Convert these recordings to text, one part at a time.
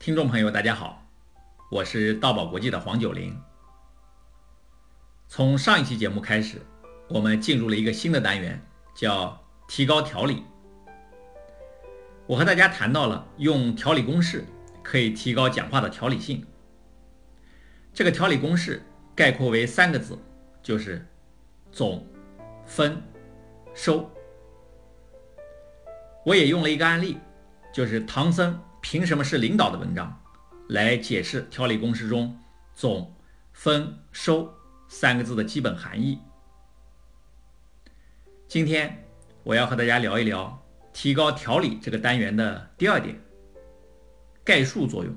听众朋友，大家好，我是道宝国际的黄九龄。从上一期节目开始，我们进入了一个新的单元，叫提高条理。我和大家谈到了用条理公式可以提高讲话的条理性。这个条理公式概括为三个字，就是总、分、收。我也用了一个案例，就是唐僧。凭什么是领导的文章，来解释条理公式中“总、分、收”三个字的基本含义？今天我要和大家聊一聊提高条理这个单元的第二点——概述作用。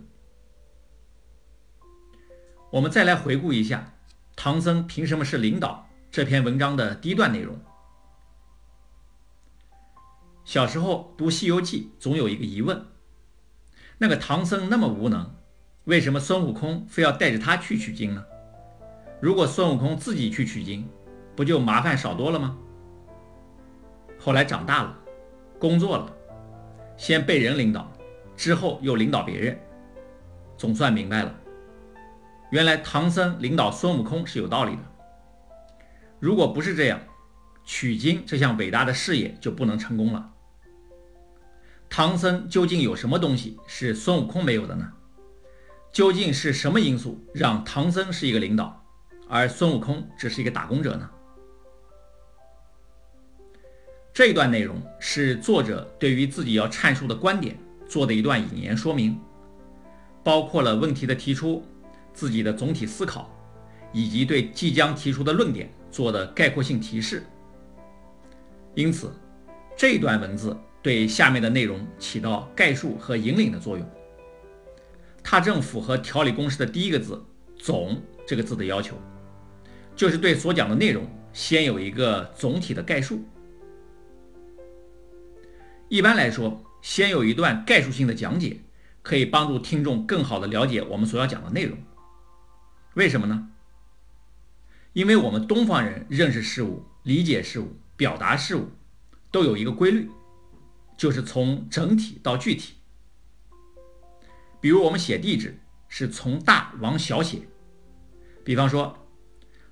我们再来回顾一下《唐僧凭什么是领导》这篇文章的第一段内容。小时候读《西游记》，总有一个疑问。那个唐僧那么无能，为什么孙悟空非要带着他去取经呢？如果孙悟空自己去取经，不就麻烦少多了吗？后来长大了，工作了，先被人领导，之后又领导别人，总算明白了，原来唐僧领导孙悟空是有道理的。如果不是这样，取经这项伟大的事业就不能成功了。唐僧究竟有什么东西是孙悟空没有的呢？究竟是什么因素让唐僧是一个领导，而孙悟空只是一个打工者呢？这段内容是作者对于自己要阐述的观点做的一段引言说明，包括了问题的提出、自己的总体思考，以及对即将提出的论点做的概括性提示。因此，这段文字。对下面的内容起到概述和引领的作用，它正符合条理公式的第一个字“总”这个字的要求，就是对所讲的内容先有一个总体的概述。一般来说，先有一段概述性的讲解，可以帮助听众更好的了解我们所要讲的内容。为什么呢？因为我们东方人认识事物、理解事物、表达事物，都有一个规律。就是从整体到具体，比如我们写地址是从大往小写，比方说，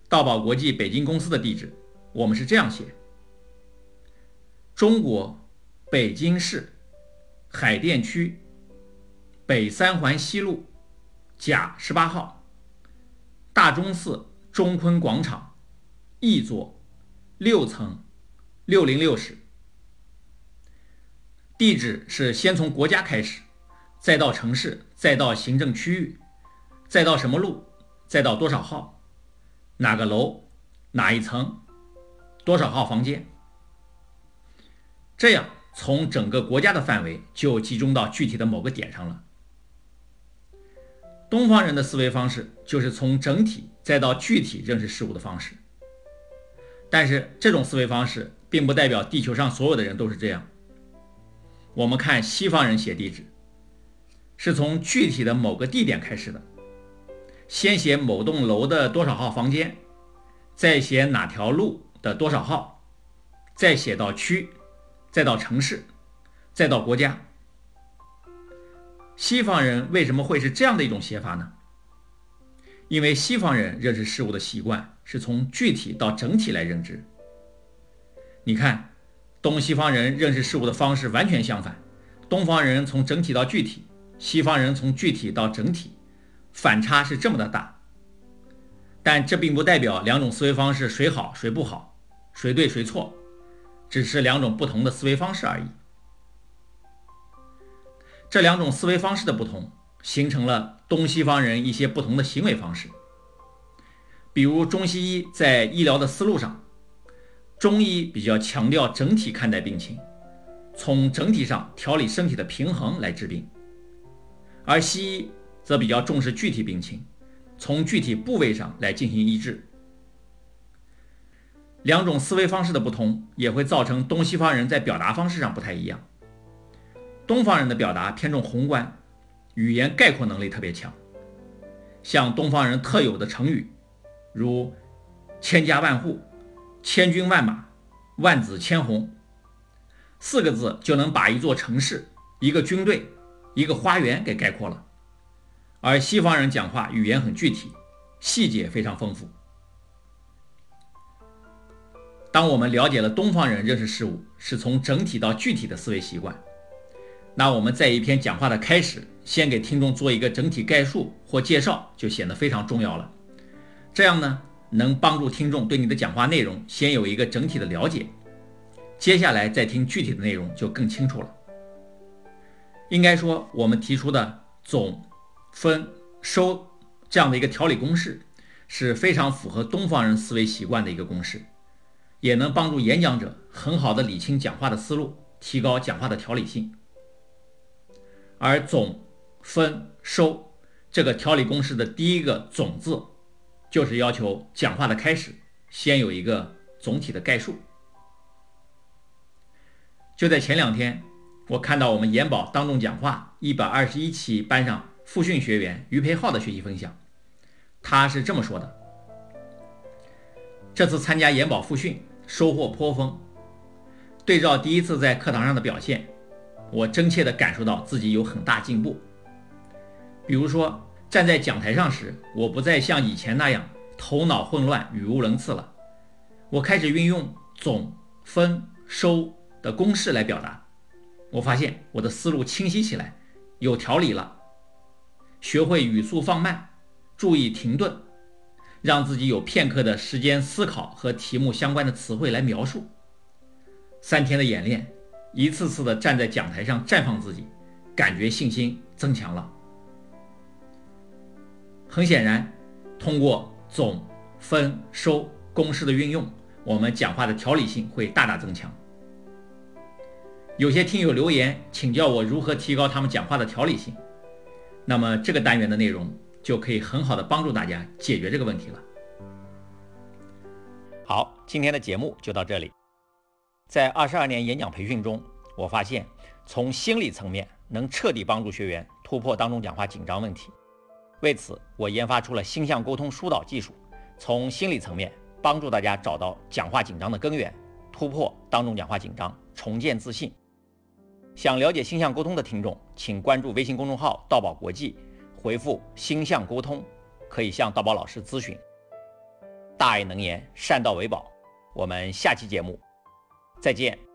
道宝国际北京公司的地址，我们是这样写：中国北京市海淀区北三环西路甲十八号大钟寺中坤广场 E 座六层六零六室。地址是先从国家开始，再到城市，再到行政区域，再到什么路，再到多少号，哪个楼，哪一层，多少号房间。这样从整个国家的范围就集中到具体的某个点上了。东方人的思维方式就是从整体再到具体认识事物的方式，但是这种思维方式并不代表地球上所有的人都是这样。我们看西方人写地址，是从具体的某个地点开始的，先写某栋楼的多少号房间，再写哪条路的多少号，再写到区，再到城市，再到国家。西方人为什么会是这样的一种写法呢？因为西方人认识事物的习惯是从具体到整体来认知。你看。东西方人认识事物的方式完全相反，东方人从整体到具体，西方人从具体到整体，反差是这么的大。但这并不代表两种思维方式谁好谁不好，谁对谁错，只是两种不同的思维方式而已。这两种思维方式的不同，形成了东西方人一些不同的行为方式，比如中西医在医疗的思路上。中医比较强调整体看待病情，从整体上调理身体的平衡来治病，而西医则比较重视具体病情，从具体部位上来进行医治。两种思维方式的不同，也会造成东西方人在表达方式上不太一样。东方人的表达偏重宏观，语言概括能力特别强，像东方人特有的成语，如千家万户。千军万马，万紫千红，四个字就能把一座城市、一个军队、一个花园给概括了。而西方人讲话语言很具体，细节非常丰富。当我们了解了东方人认识事物是从整体到具体的思维习惯，那我们在一篇讲话的开始，先给听众做一个整体概述或介绍，就显得非常重要了。这样呢，能帮助听众对你的讲话内容先有一个整体的了解，接下来再听具体的内容就更清楚了。应该说，我们提出的总、分、收这样的一个条理公式，是非常符合东方人思维习惯的一个公式。也能帮助演讲者很好的理清讲话的思路，提高讲话的条理性。而总、分、收这个条理公式的第一个“总”字，就是要求讲话的开始先有一个总体的概述。就在前两天，我看到我们研宝当众讲话一百二十一期班上复训学员于培浩的学习分享，他是这么说的：这次参加研宝复训。收获颇丰。对照第一次在课堂上的表现，我真切地感受到自己有很大进步。比如说，站在讲台上时，我不再像以前那样头脑混乱、语无伦次了。我开始运用总、分、收的公式来表达。我发现我的思路清晰起来，有条理了。学会语速放慢，注意停顿。让自己有片刻的时间思考和题目相关的词汇来描述。三天的演练，一次次的站在讲台上绽放自己，感觉信心增强了。很显然，通过总、分、收公式的运用，我们讲话的条理性会大大增强。有些听友留言请教我如何提高他们讲话的条理性，那么这个单元的内容。就可以很好的帮助大家解决这个问题了。好，今天的节目就到这里。在二十二年演讲培训中，我发现从心理层面能彻底帮助学员突破当众讲话紧张问题。为此，我研发出了星象沟通疏导技术，从心理层面帮助大家找到讲话紧张的根源，突破当众讲话紧张，重建自信。想了解星象沟通的听众，请关注微信公众号“道宝国际”。回复“星象沟通”，可以向道宝老师咨询。大爱能言，善道为宝。我们下期节目再见。